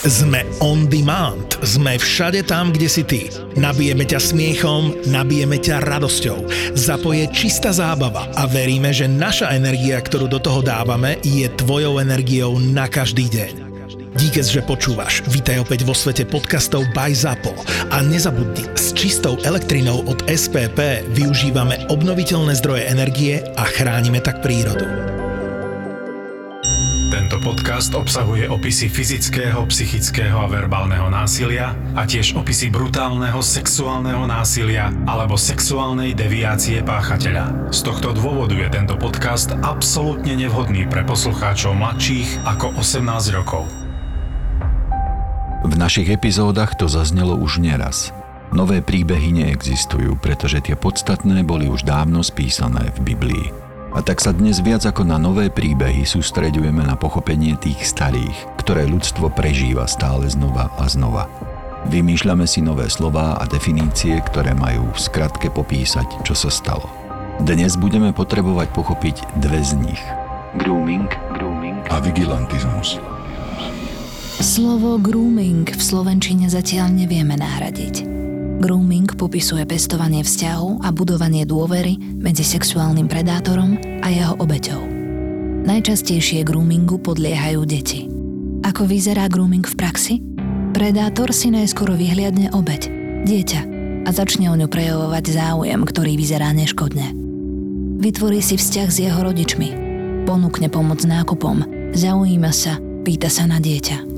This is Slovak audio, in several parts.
Sme on demand. Sme všade tam, kde si ty. Nabijeme ťa smiechom, nabijeme ťa radosťou. Zapoje čistá zábava a veríme, že naša energia, ktorú do toho dávame, je tvojou energiou na každý deň. Díkes, že počúvaš. Vítaj opäť vo svete podcastov by ZAPO. A nezabudni, s čistou elektrinou od SPP využívame obnoviteľné zdroje energie a chránime tak prírodu. Tento podcast obsahuje opisy fyzického, psychického a verbálneho násilia a tiež opisy brutálneho sexuálneho násilia alebo sexuálnej deviácie páchateľa. Z tohto dôvodu je tento podcast absolútne nevhodný pre poslucháčov mladších ako 18 rokov. V našich epizódach to zaznelo už neraz. Nové príbehy neexistujú, pretože tie podstatné boli už dávno spísané v Biblii. A tak sa dnes viac ako na nové príbehy sústreďujeme na pochopenie tých starých, ktoré ľudstvo prežíva stále znova a znova. Vymýšľame si nové slová a definície, ktoré majú v skratke popísať, čo sa stalo. Dnes budeme potrebovať pochopiť dve z nich. Grooming, grooming a vigilantizmus. Slovo grooming v slovenčine zatiaľ nevieme nahradiť. Grooming popisuje pestovanie vzťahu a budovanie dôvery medzi sexuálnym predátorom a jeho obeťou. Najčastejšie groomingu podliehajú deti. Ako vyzerá grooming v praxi? Predátor si najskôr vyhliadne obeť, dieťa, a začne o ňu prejavovať záujem, ktorý vyzerá neškodne. Vytvorí si vzťah s jeho rodičmi, ponúkne pomoc nákupom, zaujíma sa, pýta sa na dieťa.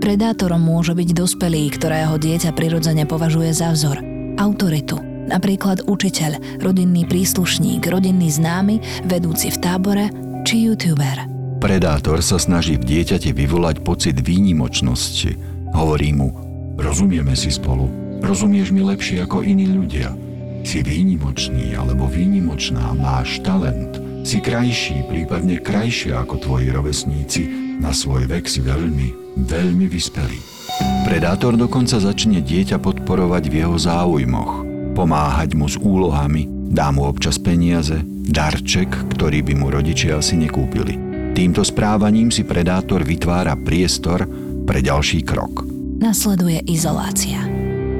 Predátorom môže byť dospelý, ktorého dieťa prirodzene považuje za vzor, autoritu, napríklad učiteľ, rodinný príslušník, rodinný známy, vedúci v tábore či youtuber. Predátor sa snaží v dieťati vyvolať pocit výnimočnosti. Hovorí mu, rozumieme si spolu, rozumieš mi lepšie ako iní ľudia. Si výnimočný alebo výnimočná, máš talent, si krajší, prípadne krajšia ako tvoji rovesníci, na svoj vek si veľmi, veľmi vyspelý. Predátor dokonca začne dieťa podporovať v jeho záujmoch, pomáhať mu s úlohami, dá mu občas peniaze, darček, ktorý by mu rodičia asi nekúpili. Týmto správaním si predátor vytvára priestor pre ďalší krok. Nasleduje izolácia.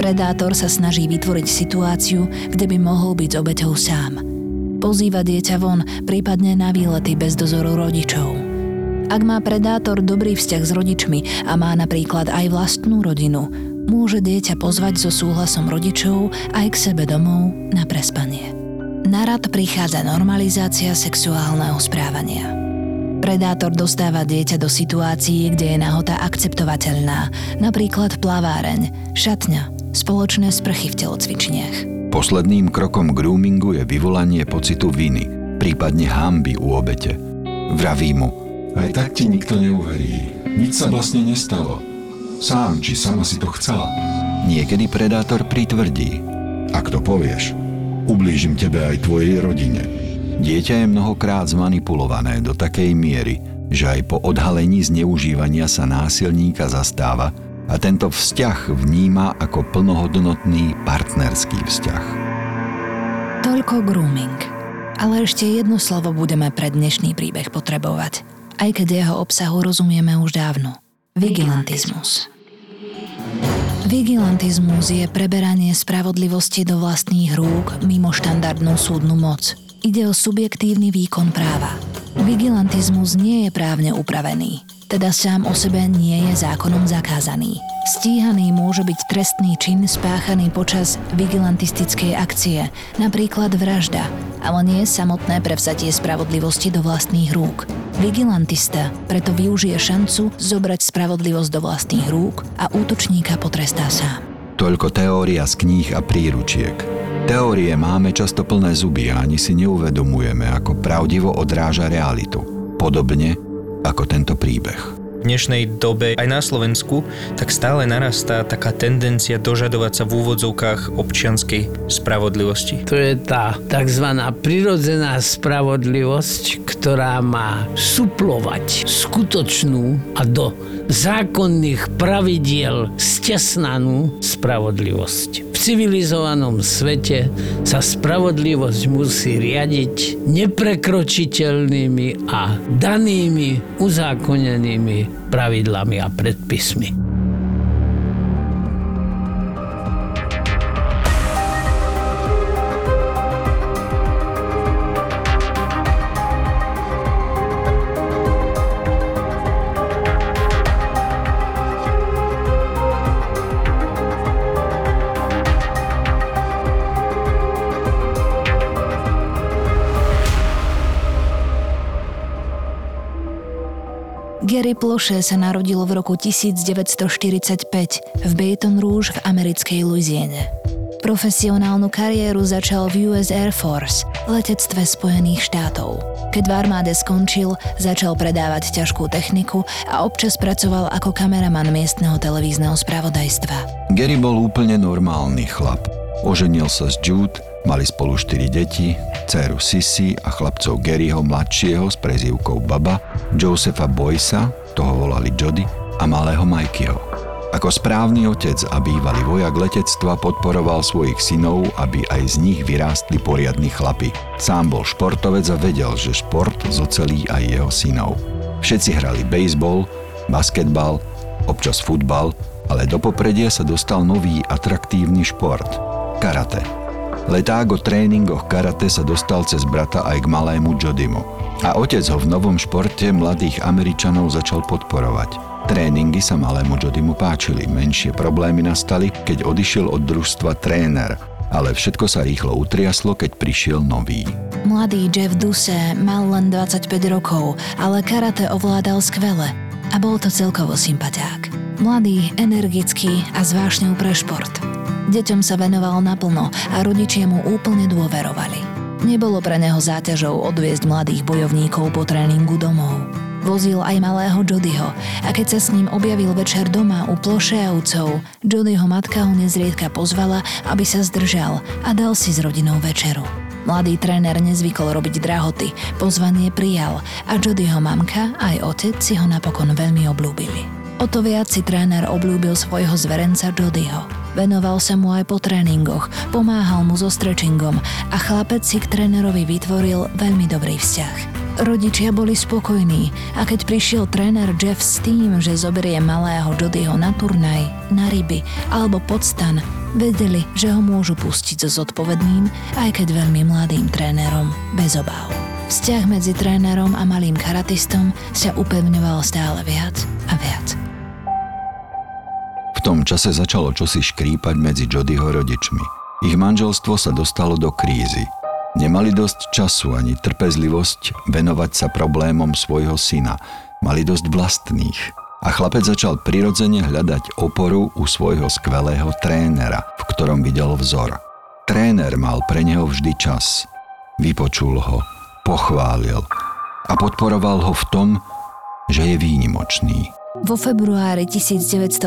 Predátor sa snaží vytvoriť situáciu, kde by mohol byť obeťou sám. Pozýva dieťa von, prípadne na výlety bez dozoru rodičov. Ak má predátor dobrý vzťah s rodičmi a má napríklad aj vlastnú rodinu, môže dieťa pozvať so súhlasom rodičov aj k sebe domov na prespanie. Na rad prichádza normalizácia sexuálneho správania. Predátor dostáva dieťa do situácií, kde je nahota akceptovateľná, napríklad plaváreň, šatňa, spoločné sprchy v telocvičniach. Posledným krokom groomingu je vyvolanie pocitu viny, prípadne hamby u obete. Vraví mu, aj tak ti nikto neuverí. Nič sa vlastne nestalo. Sám či sama si to chcela. Niekedy predátor pritvrdí. Ak to povieš, ublížim tebe aj tvojej rodine. Dieťa je mnohokrát zmanipulované do takej miery, že aj po odhalení zneužívania sa násilníka zastáva a tento vzťah vníma ako plnohodnotný partnerský vzťah. Toľko grooming. Ale ešte jedno slovo budeme pre dnešný príbeh potrebovať – aj keď jeho obsahu rozumieme už dávno. Vigilantizmus. Vigilantizmus je preberanie spravodlivosti do vlastných rúk mimo štandardnú súdnu moc. Ide o subjektívny výkon práva. Vigilantizmus nie je právne upravený teda sám o sebe nie je zákonom zakázaný. Stíhaný môže byť trestný čin spáchaný počas vigilantistickej akcie, napríklad vražda, ale nie samotné prevzatie spravodlivosti do vlastných rúk. Vigilantista preto využije šancu zobrať spravodlivosť do vlastných rúk a útočníka potrestá sám. Toľko teória z kníh a príručiek. Teórie máme často plné zuby a ani si neuvedomujeme, ako pravdivo odráža realitu. Podobne ako tento príbeh v dnešnej dobe aj na Slovensku, tak stále narastá taká tendencia dožadovať sa v úvodzovkách občianskej spravodlivosti. To je tá tzv. prirodzená spravodlivosť, ktorá má suplovať skutočnú a do zákonných pravidiel stesnanú spravodlivosť civilizovanom svete sa spravodlivosť musí riadiť neprekročiteľnými a danými uzákonenými pravidlami a predpismi. Gary Ploše sa narodil v roku 1945 v Baton Rouge v americkej Louisiane. Profesionálnu kariéru začal v US Air Force, letectve Spojených štátov. Keď v armáde skončil, začal predávať ťažkú techniku a občas pracoval ako kameraman miestneho televízneho spravodajstva. Gary bol úplne normálny chlap. Oženil sa s Jude, mali spolu 4 deti, dceru Sissy a chlapcov Garyho mladšieho s prezývkou Baba, Josepha Boysa, toho volali Jody, a malého Mikeyho. Ako správny otec a bývalý vojak letectva podporoval svojich synov, aby aj z nich vyrástli poriadni chlapi. Sám bol športovec a vedel, že šport zocelí aj jeho synov. Všetci hrali baseball, basketbal, občas futbal, ale do popredia sa dostal nový atraktívny šport – karate – Leták o tréningoch karate sa dostal cez brata aj k malému Jodymu. A otec ho v novom športe mladých Američanov začal podporovať. Tréningy sa malému Jodymu páčili, menšie problémy nastali, keď odišiel od družstva tréner, ale všetko sa rýchlo utriaslo, keď prišiel nový. Mladý Jeff Duse mal len 25 rokov, ale karate ovládal skvele a bol to celkovo sympatiák. Mladý, energický a zvášňou pre šport. Deťom sa venoval naplno a rodičia mu úplne dôverovali. Nebolo pre neho záťažou odviezť mladých bojovníkov po tréningu domov. Vozil aj malého Jodyho a keď sa s ním objavil večer doma u plošeavcov, Jodyho matka ho nezriedka pozvala, aby sa zdržal a dal si s rodinou večeru. Mladý tréner nezvykol robiť drahoty, pozvanie prijal a Jodyho mamka aj otec si ho napokon veľmi oblúbili. O to viac si tréner obľúbil svojho zverenca Jodyho. Venoval sa mu aj po tréningoch, pomáhal mu so stretchingom a chlapec si k trénerovi vytvoril veľmi dobrý vzťah. Rodičia boli spokojní a keď prišiel tréner Jeff s tým, že zoberie malého Jodyho na turnaj, na ryby alebo podstan, vedeli, že ho môžu pustiť so zodpovedným, aj keď veľmi mladým trénerom, bez obáv. Vzťah medzi trénerom a malým karatistom sa upevňoval stále viac a viac. V tom čase začalo čosi škrípať medzi Jodyho rodičmi. Ich manželstvo sa dostalo do krízy. Nemali dosť času ani trpezlivosť venovať sa problémom svojho syna. Mali dosť vlastných. A chlapec začal prirodzene hľadať oporu u svojho skvelého trénera, v ktorom videl vzor. Tréner mal pre neho vždy čas. Vypočul ho, pochválil a podporoval ho v tom, že je výnimočný. Vo februári 1983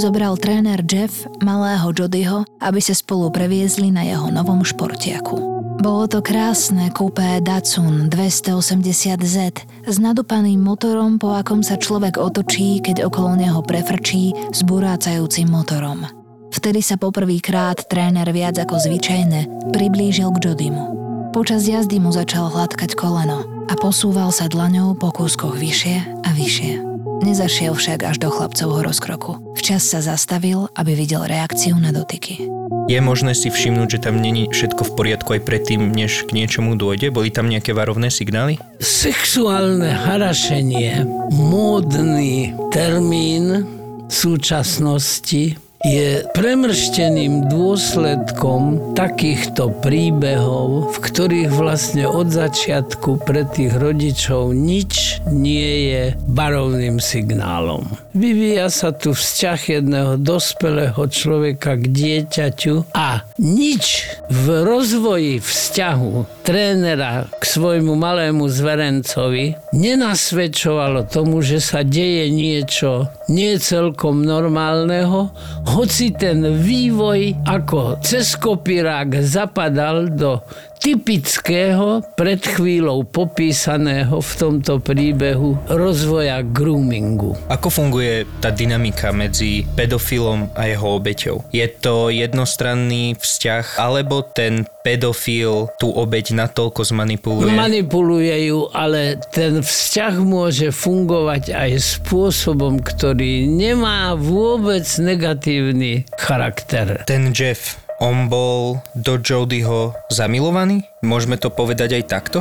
zobral tréner Jeff malého Jodyho, aby sa spolu previezli na jeho novom športiaku. Bolo to krásne kupé Datsun 280Z s nadupaným motorom, po akom sa človek otočí, keď okolo neho prefrčí s burácajúcim motorom. Vtedy sa poprvýkrát tréner viac ako zvyčajne priblížil k Jodymu. Počas jazdy mu začal hladkať koleno a posúval sa dlaňou po kúskoch vyššie a vyššie. Nezašiel však až do chlapcovho rozkroku. Včas sa zastavil, aby videl reakciu na dotyky. Je možné si všimnúť, že tam není všetko v poriadku aj predtým, než k niečomu dôjde? Boli tam nejaké varovné signály? Sexuálne harašenie, módny termín súčasnosti je premršteným dôsledkom takýchto príbehov, v ktorých vlastne od začiatku pre tých rodičov nič nie je barovným signálom. Vyvíja sa tu vzťah jedného dospelého človeka k dieťaťu a nič v rozvoji vzťahu trénera k svojmu malému zverencovi nenasvedčovalo tomu, že sa deje niečo nie celkom normálneho, hoci ten vývoj ako cez kopírák zapadal do typického, pred chvíľou popísaného v tomto príbehu rozvoja groomingu. Ako funguje tá dynamika medzi pedofilom a jeho obeťou? Je to jednostranný vzťah, alebo ten pedofil tú obeť natoľko zmanipuluje? Manipuluje ju, ale ten vzťah môže fungovať aj spôsobom, ktorý nemá vôbec negatívny charakter. Ten Jeff on bol do Jodyho zamilovaný? Môžeme to povedať aj takto?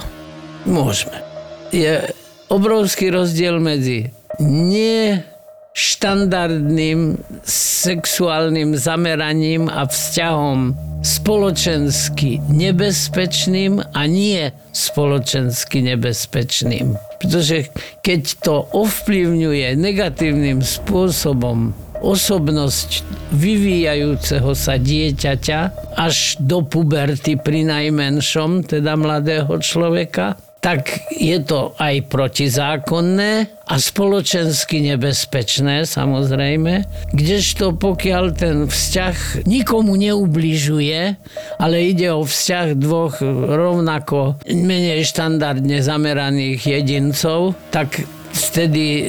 Môžeme. Je obrovský rozdiel medzi nie štandardným sexuálnym zameraním a vzťahom spoločensky nebezpečným a nie spoločensky nebezpečným. Pretože keď to ovplyvňuje negatívnym spôsobom osobnosť vyvíjajúceho sa dieťaťa až do puberty pri najmenšom, teda mladého človeka, tak je to aj protizákonné a spoločensky nebezpečné, samozrejme. Kdežto pokiaľ ten vzťah nikomu neubližuje, ale ide o vzťah dvoch rovnako menej štandardne zameraných jedincov, tak vtedy e,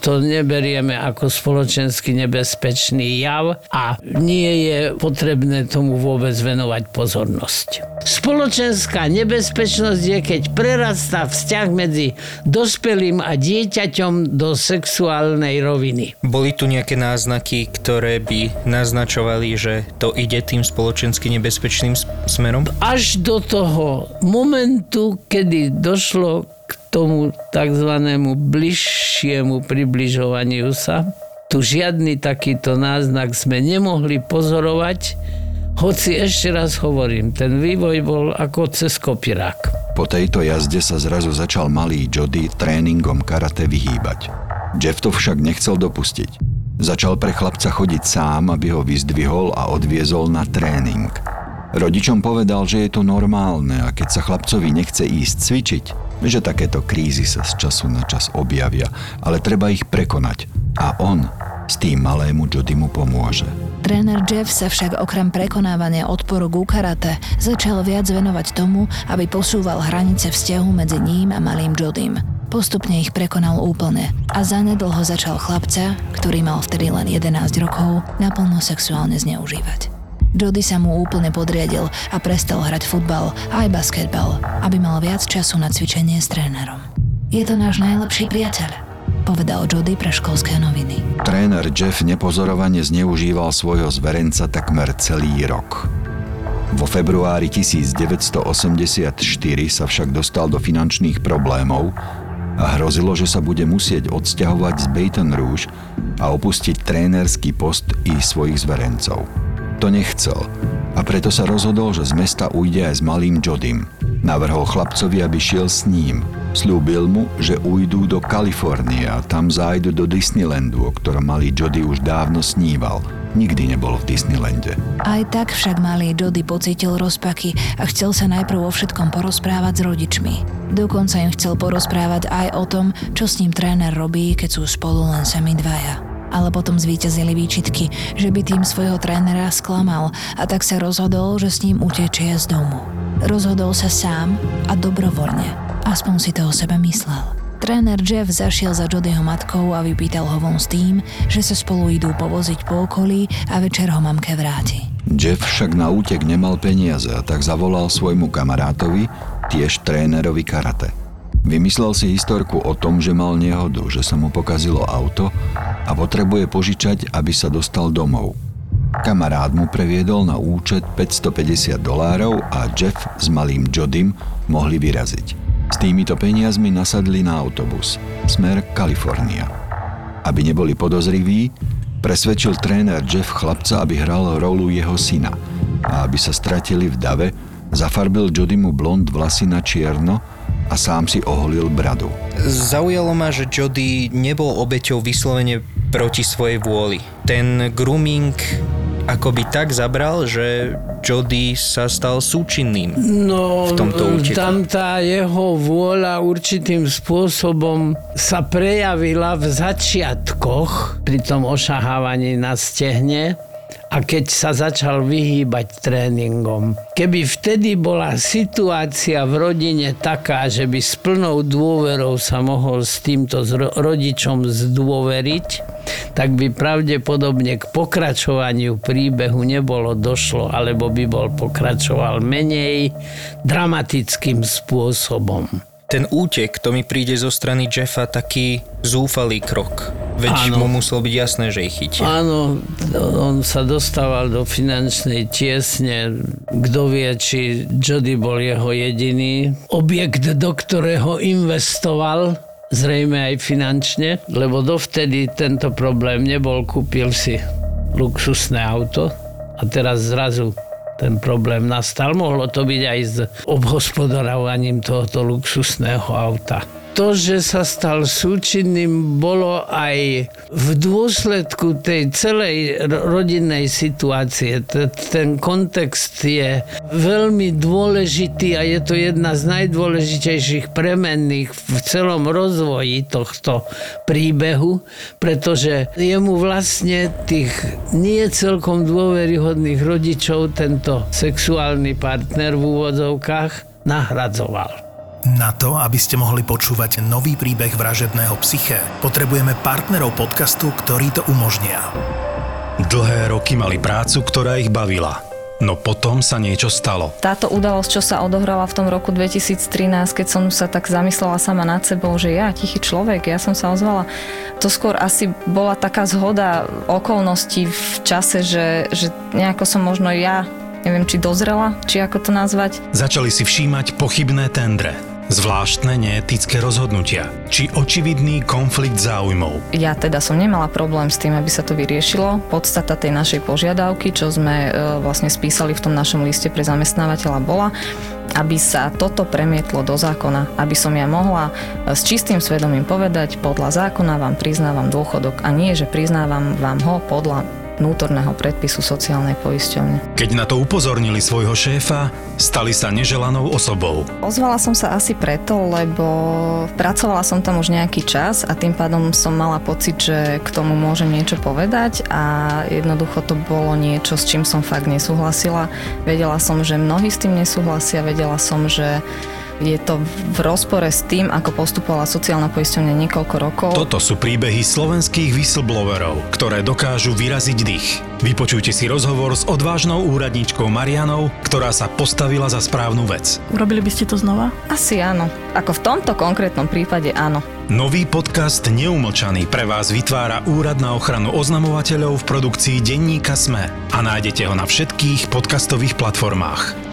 to neberieme ako spoločensky nebezpečný jav a nie je potrebné tomu vôbec venovať pozornosť. Spoločenská nebezpečnosť je, keď prerastá vzťah medzi dospelým a dieťaťom do sexuálnej roviny. Boli tu nejaké náznaky, ktoré by naznačovali, že to ide tým spoločensky nebezpečným smerom? Až do toho momentu, kedy došlo k tomu tzv. bližšiemu približovaniu sa. Tu žiadny takýto náznak sme nemohli pozorovať, hoci ešte raz hovorím, ten vývoj bol ako cez kopirák. Po tejto jazde sa zrazu začal malý Jody tréningom karate vyhýbať. Jeff to však nechcel dopustiť. Začal pre chlapca chodiť sám, aby ho vyzdvihol a odviezol na tréning. Rodičom povedal, že je to normálne a keď sa chlapcovi nechce ísť cvičiť, že takéto krízy sa z času na čas objavia, ale treba ich prekonať. A on s tým malému Jodymu pomôže. Tréner Jeff sa však okrem prekonávania odporu ku karate začal viac venovať tomu, aby posúval hranice vzťahu medzi ním a malým Jodym. Postupne ich prekonal úplne a zanedlho začal chlapca, ktorý mal vtedy len 11 rokov, naplno sexuálne zneužívať. Jody sa mu úplne podriadil a prestal hrať futbal a aj basketbal, aby mal viac času na cvičenie s trénerom. Je to náš najlepší priateľ, povedal Jody pre školské noviny. Tréner Jeff nepozorovane zneužíval svojho zverenca takmer celý rok. Vo februári 1984 sa však dostal do finančných problémov a hrozilo, že sa bude musieť odsťahovať z Baton Rouge a opustiť trénerský post i svojich zverencov to nechcel a preto sa rozhodol, že z mesta ujde aj s malým Jodym. Navrhol chlapcovi, aby šiel s ním. Sľúbil mu, že ujdú do Kalifornie a tam zájdu do Disneylandu, o ktorom malý Jody už dávno sníval. Nikdy nebol v Disneylande. Aj tak však malý Jody pocítil rozpaky a chcel sa najprv o všetkom porozprávať s rodičmi. Dokonca im chcel porozprávať aj o tom, čo s ním tréner robí, keď sú spolu len sami dvaja ale potom zvíťazili výčitky, že by tým svojho trénera sklamal a tak sa rozhodol, že s ním utečie z domu. Rozhodol sa sám a dobrovoľne. Aspoň si to o sebe myslel. Tréner Jeff zašiel za Jodyho matkou a vypýtal ho von s tým, že sa spolu idú povoziť po okolí a večer ho mamke vráti. Jeff však na útek nemal peniaze a tak zavolal svojmu kamarátovi, tiež trénerovi karate. Vymyslel si historku o tom, že mal nehodu, že sa mu pokazilo auto a potrebuje požičať, aby sa dostal domov. Kamarát mu previedol na účet 550 dolárov a Jeff s malým Jodym mohli vyraziť. S týmito peniazmi nasadli na autobus. Smer Kalifornia. Aby neboli podozriví, presvedčil tréner Jeff chlapca, aby hral rolu jeho syna. A aby sa stratili v dave, zafarbil Jodymu blond vlasy na čierno a sám si oholil bradu. Zaujalo ma, že Jody nebol obeťou vyslovene proti svojej vôli. Ten grooming akoby tak zabral, že Jody sa stal súčinným no, v tomto úteku. tam tá jeho vôľa určitým spôsobom sa prejavila v začiatkoch pri tom ošahávaní na stehne a keď sa začal vyhýbať tréningom. Keby vtedy bola situácia v rodine taká, že by s plnou dôverou sa mohol s týmto rodičom zdôveriť, tak by pravdepodobne k pokračovaniu príbehu nebolo došlo, alebo by bol pokračoval menej dramatickým spôsobom. Ten útek, to mi príde zo strany Jeffa taký zúfalý krok. Veď áno. mu muselo byť jasné, že ich chytia. Áno, on sa dostával do finančnej tiesne. Kto vie, či Jody bol jeho jediný objekt, do ktorého investoval zrejme aj finančne, lebo dovtedy tento problém nebol, kúpil si luxusné auto a teraz zrazu ten problém nastal. Mohlo to byť aj s obhospodarovaním tohoto luxusného auta. To, že sa stal súčinným, bolo aj v dôsledku tej celej rodinnej situácie. Ten kontext je veľmi dôležitý a je to jedna z najdôležitejších premenných v celom rozvoji tohto príbehu, pretože jemu vlastne tých nie celkom dôveryhodných rodičov tento sexuálny partner v úvodzovkách nahradzoval. Na to, aby ste mohli počúvať nový príbeh vražedného psyché, potrebujeme partnerov podcastu, ktorí to umožnia. Dlhé roky mali prácu, ktorá ich bavila. No potom sa niečo stalo. Táto udalosť, čo sa odohrala v tom roku 2013, keď som sa tak zamyslela sama nad sebou, že ja, tichý človek, ja som sa ozvala, to skôr asi bola taká zhoda okolností v čase, že, že nejako som možno ja neviem, či dozrela, či ako to nazvať. Začali si všímať pochybné tendre zvláštne neetické rozhodnutia či očividný konflikt záujmov. Ja teda som nemala problém s tým, aby sa to vyriešilo. Podstata tej našej požiadavky, čo sme e, vlastne spísali v tom našom liste pre zamestnávateľa bola, aby sa toto premietlo do zákona, aby som ja mohla e, s čistým svedomím povedať, podľa zákona vám priznávam dôchodok a nie, že priznávam vám ho podľa vnútorného predpisu sociálnej poisťovne. Keď na to upozornili svojho šéfa, stali sa neželanou osobou. Ozvala som sa asi preto, lebo pracovala som tam už nejaký čas a tým pádom som mala pocit, že k tomu môže niečo povedať a jednoducho to bolo niečo, s čím som fakt nesúhlasila. Vedela som, že mnohí s tým nesúhlasia, vedela som, že je to v rozpore s tým, ako postupovala sociálna poisťovňa niekoľko rokov. Toto sú príbehy slovenských whistleblowerov, ktoré dokážu vyraziť dých. Vypočujte si rozhovor s odvážnou úradničkou Marianou, ktorá sa postavila za správnu vec. Urobili by ste to znova? Asi áno. Ako v tomto konkrétnom prípade áno. Nový podcast Neumlčaný pre vás vytvára Úrad na ochranu oznamovateľov v produkcii denníka SME a nájdete ho na všetkých podcastových platformách.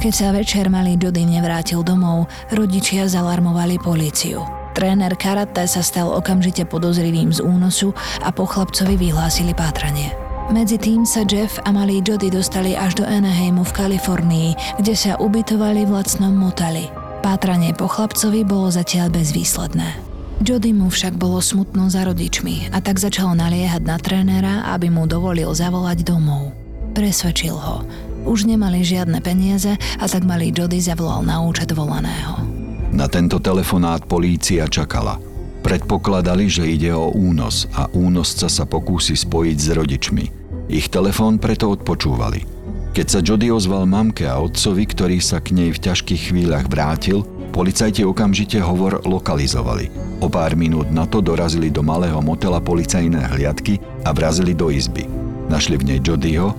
Keď sa večer malý Jody nevrátil domov, rodičia zalarmovali políciu. Tréner karate sa stal okamžite podozrivým z únosu a po chlapcovi vyhlásili pátranie. Medzi tým sa Jeff a malý Jody dostali až do Anaheimu v Kalifornii, kde sa ubytovali v lacnom moteli. Pátranie po chlapcovi bolo zatiaľ bezvýsledné. Jody mu však bolo smutno za rodičmi a tak začal naliehať na trénera, aby mu dovolil zavolať domov. Presvedčil ho, už nemali žiadne peniaze a tak malý Jody zavolal na účet volaného. Na tento telefonát polícia čakala. Predpokladali, že ide o únos a únosca sa pokúsi spojiť s rodičmi. Ich telefón preto odpočúvali. Keď sa Jody ozval mamke a otcovi, ktorý sa k nej v ťažkých chvíľach vrátil, policajti okamžite hovor lokalizovali. O pár minút na to dorazili do malého motela policajné hliadky a vrazili do izby. Našli v nej Jodyho,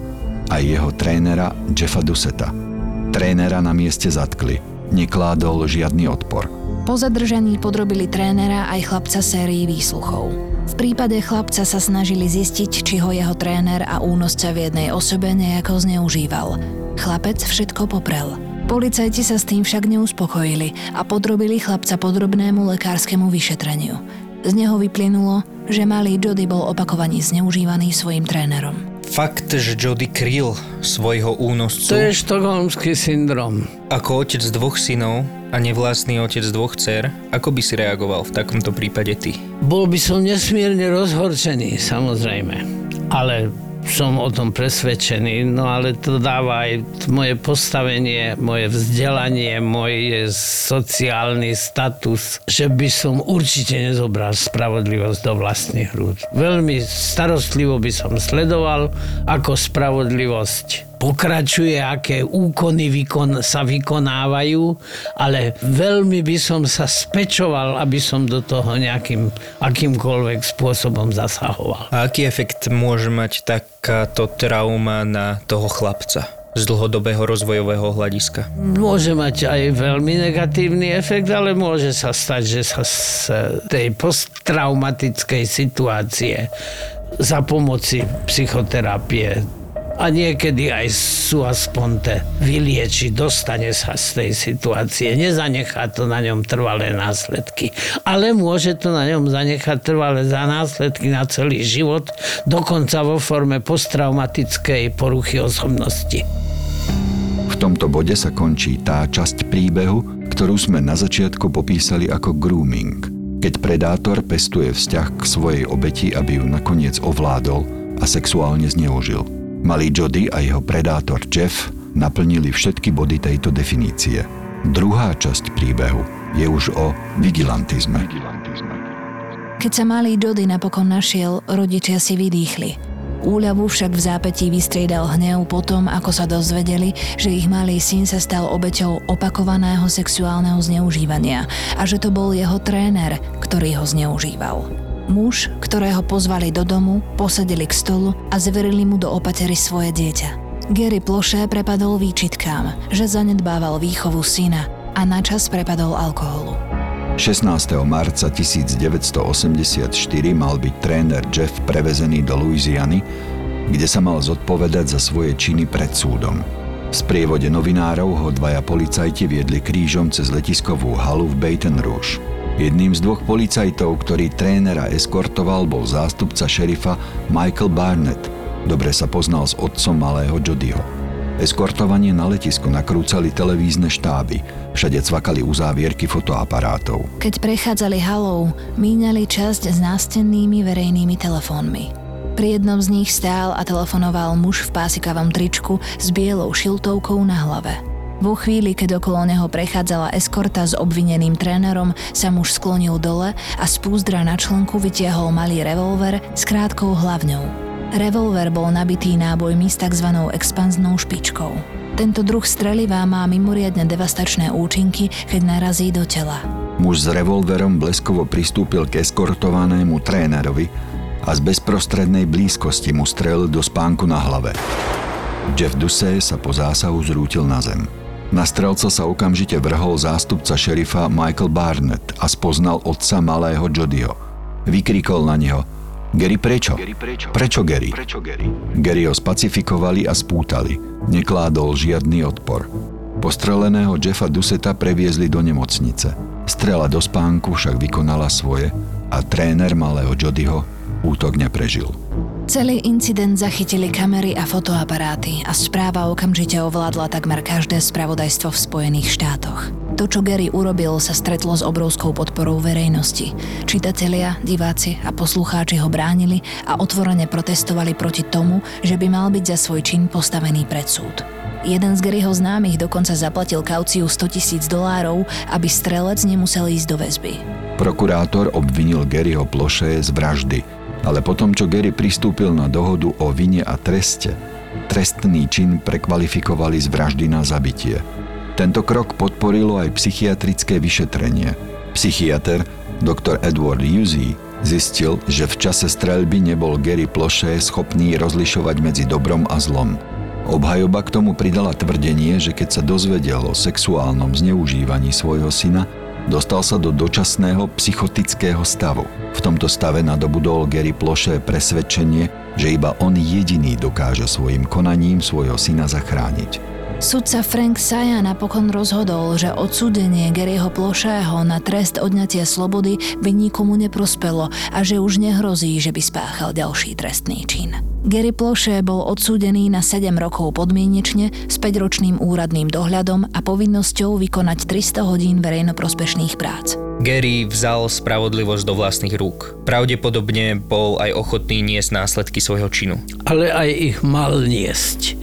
aj jeho trénera Jeffa Duseta. Trénera na mieste zatkli. Nekládol žiadny odpor. Po zadržaní podrobili trénera aj chlapca sérii výsluchov. V prípade chlapca sa snažili zistiť, či ho jeho tréner a únosca v jednej osobe nejako zneužíval. Chlapec všetko poprel. Policajti sa s tým však neuspokojili a podrobili chlapca podrobnému lekárskemu vyšetreniu. Z neho vyplynulo, že malý Jody bol opakovane zneužívaný svojim trénerom. Fakt, že Jody kryl svojho únoscu... To je štokholmský syndrom. Ako otec dvoch synov a nevlastný otec dvoch dcer, ako by si reagoval v takomto prípade ty? Bol by som nesmierne rozhorčený, samozrejme. Ale som o tom presvedčený, no ale to dáva aj moje postavenie, moje vzdelanie, môj sociálny status, že by som určite nezobral spravodlivosť do vlastných rúd. Veľmi starostlivo by som sledoval, ako spravodlivosť pokračuje, aké úkony vykon, sa vykonávajú, ale veľmi by som sa spečoval, aby som do toho nejakým akýmkoľvek spôsobom zasahoval. A aký efekt môže mať takáto trauma na toho chlapca? z dlhodobého rozvojového hľadiska? Môže mať aj veľmi negatívny efekt, ale môže sa stať, že sa z tej posttraumatickej situácie za pomoci psychoterapie a niekedy aj sú aspoň vylieči, dostane sa z tej situácie. Nezanechá to na ňom trvalé následky. Ale môže to na ňom zanechať trvalé za následky na celý život, dokonca vo forme posttraumatickej poruchy osobnosti. V tomto bode sa končí tá časť príbehu, ktorú sme na začiatku popísali ako grooming, keď predátor pestuje vzťah k svojej obeti, aby ju nakoniec ovládol a sexuálne zneužil. Malý Jody a jeho predátor Jeff naplnili všetky body tejto definície. Druhá časť príbehu je už o vigilantizme. Keď sa malý Jody napokon našiel, rodičia si vydýchli. Úľavu však v zápätí vystriedal hnev potom, ako sa dozvedeli, že ich malý syn sa stal obeťou opakovaného sexuálneho zneužívania a že to bol jeho tréner, ktorý ho zneužíval. Muž, ktorého pozvali do domu, posadili k stolu a zverili mu do opatery svoje dieťa. Gary Ploše prepadol výčitkám, že zanedbával výchovu syna a načas prepadol alkoholu. 16. marca 1984 mal byť tréner Jeff prevezený do Louisiany, kde sa mal zodpovedať za svoje činy pred súdom. V sprievode novinárov ho dvaja policajti viedli krížom cez letiskovú halu v Baton Rouge. Jedným z dvoch policajtov, ktorý trénera eskortoval, bol zástupca šerifa Michael Barnett. Dobre sa poznal s otcom malého Jodyho. Eskortovanie na letisku nakrúcali televízne štáby. Všade cvakali uzávierky fotoaparátov. Keď prechádzali halou, míňali časť s nástennými verejnými telefónmi. Pri jednom z nich stál a telefonoval muž v pásikavom tričku s bielou šiltovkou na hlave. Vo chvíli, keď okolo neho prechádzala eskorta s obvineným trénerom, sa muž sklonil dole a z púzdra na člnku vytiahol malý revolver s krátkou hlavňou. Revolver bol nabitý nábojmi s tzv. expanznou špičkou. Tento druh streliva má mimoriadne devastačné účinky, keď narazí do tela. Muž s revolverom bleskovo pristúpil k eskortovanému trénerovi a z bezprostrednej blízkosti mu strel do spánku na hlave. Jeff Dussé sa po zásahu zrútil na zem. Na strelca sa okamžite vrhol zástupca šerifa Michael Barnett a spoznal otca malého Jodyho. Vykrikol na neho – Gary prečo? Gary prečo? Prečo Gary? Prečo Gary? Gary ho spacifikovali a spútali. Nekládol žiadny odpor. Postreleného Jeffa Duseta previezli do nemocnice. Strela do spánku však vykonala svoje a tréner malého Jodyho útok neprežil. Celý incident zachytili kamery a fotoaparáty a správa okamžite ovládla takmer každé spravodajstvo v Spojených štátoch. To, čo Gary urobil, sa stretlo s obrovskou podporou verejnosti. Čitatelia, diváci a poslucháči ho bránili a otvorene protestovali proti tomu, že by mal byť za svoj čin postavený pred súd. Jeden z Garyho známych dokonca zaplatil kauciu 100 tisíc dolárov, aby strelec nemusel ísť do väzby. Prokurátor obvinil Garyho ploše z vraždy, ale potom, čo Gary pristúpil na dohodu o vine a treste, trestný čin prekvalifikovali z vraždy na zabitie. Tento krok podporilo aj psychiatrické vyšetrenie. Psychiatr dr. Edward Husey zistil, že v čase streľby nebol Gary Ploše schopný rozlišovať medzi dobrom a zlom. Obhajoba k tomu pridala tvrdenie, že keď sa dozvedel o sexuálnom zneužívaní svojho syna, Dostal sa do dočasného psychotického stavu. V tomto stave nadobudol Gary Ploše presvedčenie, že iba on jediný dokáže svojim konaním svojho syna zachrániť. Sudca Frank Saja napokon rozhodol, že odsúdenie Garyho Plošého na trest odňatia slobody by nikomu neprospelo a že už nehrozí, že by spáchal ďalší trestný čin. Gary Ploše bol odsúdený na 7 rokov podmienečne s 5-ročným úradným dohľadom a povinnosťou vykonať 300 hodín verejnoprospešných prác. Gary vzal spravodlivosť do vlastných rúk. Pravdepodobne bol aj ochotný niesť následky svojho činu. Ale aj ich mal niesť.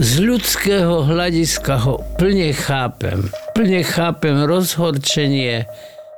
Z ľudského hľadiska ho plne chápem. Plne chápem rozhorčenie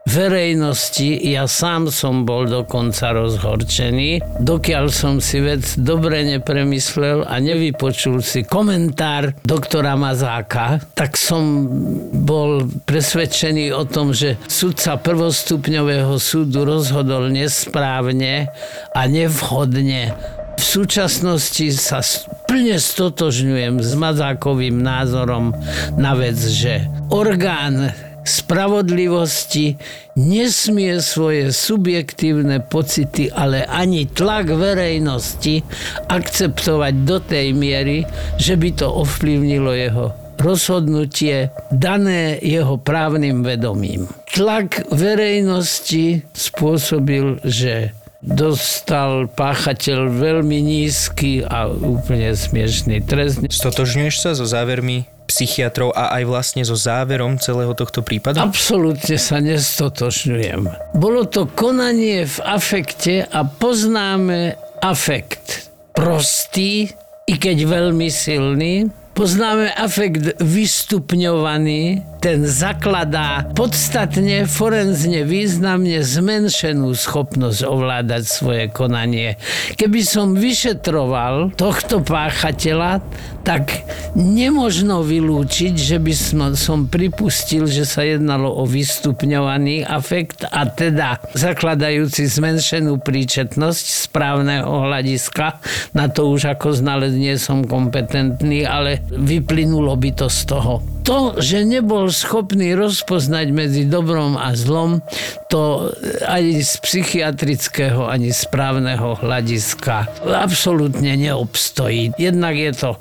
verejnosti, ja sám som bol dokonca rozhorčený, dokiaľ som si vec dobre nepremyslel a nevypočul si komentár doktora Mazáka, tak som bol presvedčený o tom, že sudca prvostupňového súdu rozhodol nesprávne a nevhodne. V súčasnosti sa plne stotožňujem s Mazákovým názorom na vec, že orgán spravodlivosti nesmie svoje subjektívne pocity, ale ani tlak verejnosti akceptovať do tej miery, že by to ovplyvnilo jeho rozhodnutie dané jeho právnym vedomím. Tlak verejnosti spôsobil, že dostal páchateľ veľmi nízky a úplne smiešný trest. Stotožňuješ sa so závermi psychiatrov a aj vlastne so záverom celého tohto prípadu? Absolútne sa nestotožňujem. Bolo to konanie v afekte a poznáme afekt prostý, i keď veľmi silný, Poznáme afekt vystupňovaný, ten zakladá podstatne, forenzne, významne zmenšenú schopnosť ovládať svoje konanie. Keby som vyšetroval tohto páchateľa, tak nemožno vylúčiť, že by som, som pripustil, že sa jednalo o vystupňovaný afekt a teda zakladajúci zmenšenú príčetnosť správneho hľadiska. Na to už ako znalec nie som kompetentný, ale vyplynulo by to z toho. To, že nebol schopný rozpoznať medzi dobrom a zlom, to ani z psychiatrického, ani z právneho hľadiska absolútne neobstojí. Jednak je to e,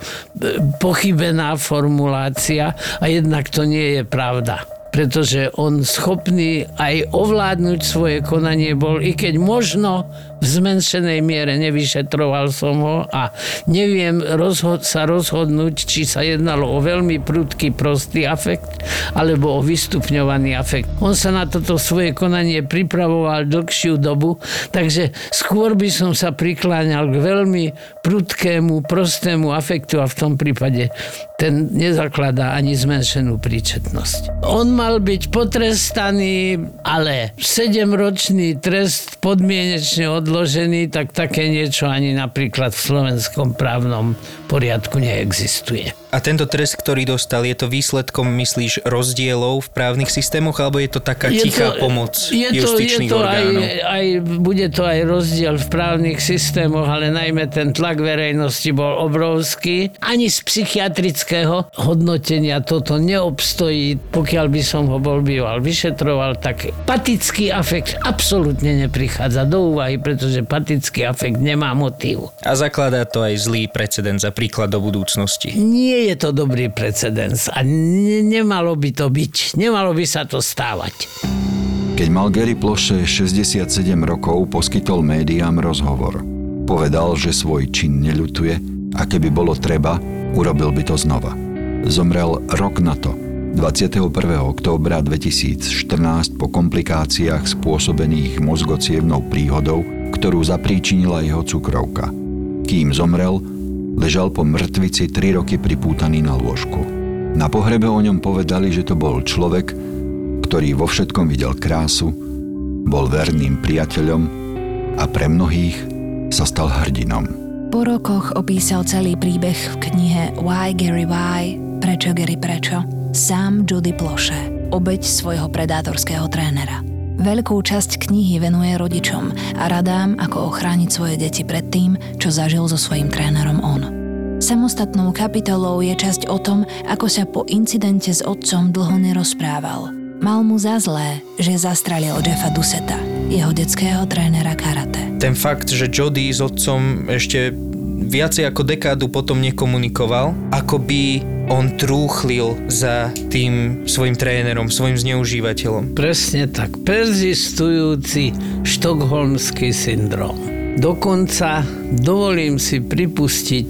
pochybená formulácia a jednak to nie je pravda pretože on schopný aj ovládnuť svoje konanie bol, i keď možno v zmenšenej miere nevyšetroval som ho a neviem rozhod- sa rozhodnúť, či sa jednalo o veľmi prudký, prostý afekt alebo o vystupňovaný afekt. On sa na toto svoje konanie pripravoval dlhšiu dobu, takže skôr by som sa prikláňal k veľmi prudkému, prostému afektu a v tom prípade ten nezakladá ani zmenšenú príčetnosť. On mal byť potrestaný, ale 7-ročný trest podmienečne od odložený, tak také niečo ani napríklad v slovenskom právnom poriadku neexistuje. A tento trest, ktorý dostal, je to výsledkom, myslíš, rozdielov v právnych systémoch, alebo je to taká je tichá to, pomoc je to, justičných je to orgánov? Aj, aj, bude to aj rozdiel v právnych systémoch, ale najmä ten tlak verejnosti bol obrovský. Ani z psychiatrického hodnotenia toto neobstojí. Pokiaľ by som ho bol býval vyšetroval, tak patický afekt absolútne neprichádza do úvahy, pretože patický afekt nemá motív. A zakladá to aj zlý precedens za príklad do budúcnosti. Nie je to dobrý precedens a ne- nemalo by to byť. Nemalo by sa to stávať. Keď mal Gary Ploše 67 rokov, poskytol médiám rozhovor. Povedal, že svoj čin neľutuje a keby bolo treba, urobil by to znova. Zomrel rok na to, 21. októbra 2014 po komplikáciách spôsobených mozgocievnou príhodou, ktorú zapríčinila jeho cukrovka. Kým zomrel, ležal po mŕtvici 3 roky pripútaný na lôžku. Na pohrebe o ňom povedali, že to bol človek, ktorý vo všetkom videl krásu, bol verným priateľom a pre mnohých sa stal hrdinom. Po rokoch opísal celý príbeh v knihe Why Gary Why, Prečo Gary Prečo sám Judy Ploše, obeď svojho predátorského trénera. Veľkú časť knihy venuje rodičom a radám, ako ochrániť svoje deti pred tým, čo zažil so svojím trénerom on. Samostatnou kapitolou je časť o tom, ako sa po incidente s otcom dlho nerozprával. Mal mu za zlé, že zastrelil Jeffa Duseta, jeho detského trénera karate. Ten fakt, že Jody s otcom ešte viacej ako dekádu potom nekomunikoval, ako by on trúchlil za tým svojim trénerom, svojim zneužívateľom. Presne tak. Persistujúci štokholmský syndrom. Dokonca dovolím si pripustiť,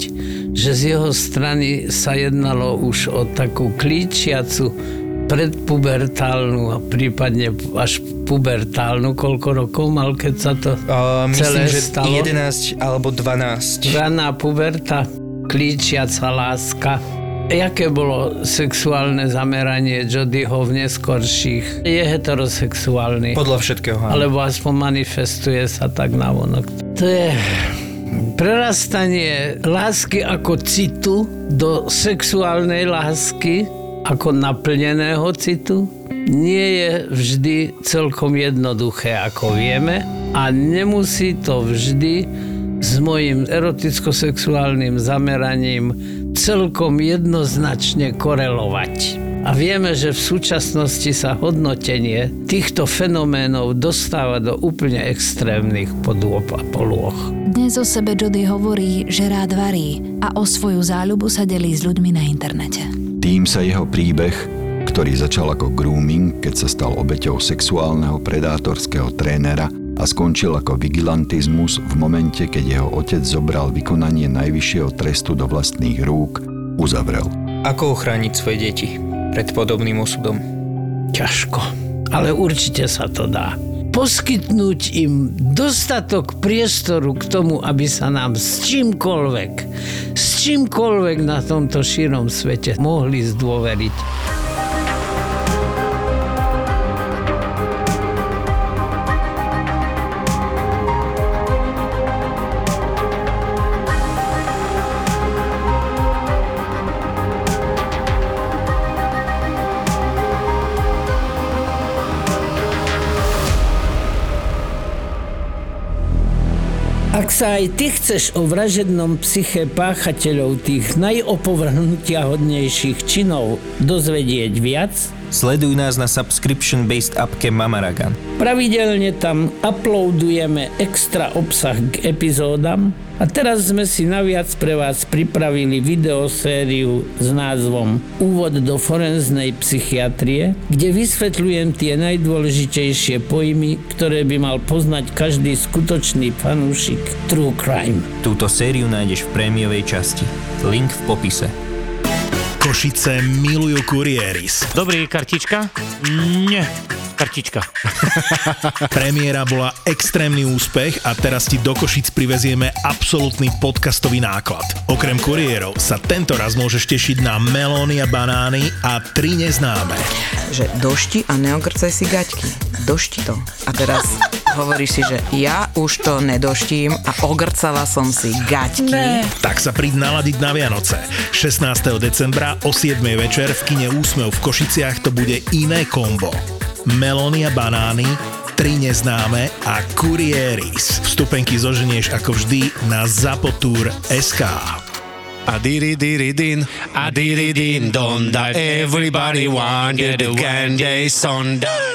že z jeho strany sa jednalo už o takú klíčiacu predpubertálnu a prípadne až pubertálnu, koľko rokov mal, keď sa to uh, myslím, celé že stalo? 11 alebo 12. Raná puberta, klíčiaca láska. Jaké bolo sexuálne zameranie Jodyho v neskorších? Je heterosexuálny. Podľa všetkého. Áno. Alebo aspoň manifestuje sa tak na vonok. To je prerastanie lásky ako citu do sexuálnej lásky ako naplneného citu nie je vždy celkom jednoduché, ako vieme, a nemusí to vždy s mojim eroticko-sexuálnym zameraním celkom jednoznačne korelovať. A vieme, že v súčasnosti sa hodnotenie týchto fenoménov dostáva do úplne extrémnych podôb a polôch. Dnes o sebe Jody hovorí, že rád varí a o svoju záľubu sa delí s ľuďmi na internete. Tým sa jeho príbeh, ktorý začal ako grooming, keď sa stal obeťou sexuálneho predátorského trénera a skončil ako vigilantizmus v momente, keď jeho otec zobral vykonanie najvyššieho trestu do vlastných rúk, uzavrel. Ako ochrániť svoje deti pred podobným osudom? Ťažko, ale určite sa to dá. Poskytnúť im dostatok priestoru k tomu, aby sa nám s čímkoľvek, s čímkoľvek na tomto širom svete mohli zdôveriť. Sa aj ty chceš o vražednom psyche páchateľov tých najopovrhnutia hodnejších činov dozvedieť viac, Sleduj nás na subscription-based appke Mamaragan. pravidelne tam uploadujeme extra obsah k epizódam a teraz sme si naviac pre vás pripravili videosériu s názvom Úvod do forenznej psychiatrie, kde vysvetľujem tie najdôležitejšie pojmy, ktoré by mal poznať každý skutočný fanúšik True Crime. Túto sériu nájdeš v prémiovej časti. Link v popise. Košice milujú kurieris. Dobrý, kartička? Nie, kartička. Premiéra bola extrémny úspech a teraz ti do Košic privezieme absolútny podcastový náklad. Okrem kuriérov sa tento raz môžeš tešiť na melóny a banány a tri neznáme. že došti a neogrcaj si gaťky. Došti to. A teraz hovoríš si, že ja už to nedoštím a ogrcala som si gaťky. Tak sa príď naladiť na Vianoce. 16. decembra o 7. večer v kine Úsmev v Košiciach to bude iné kombo. Melóny a banány, tri neznáme a kurieris. Vstupenky zoženieš ako vždy na zapotur.sk. A diri diri din, a diri din don that everybody want you to candy sonda.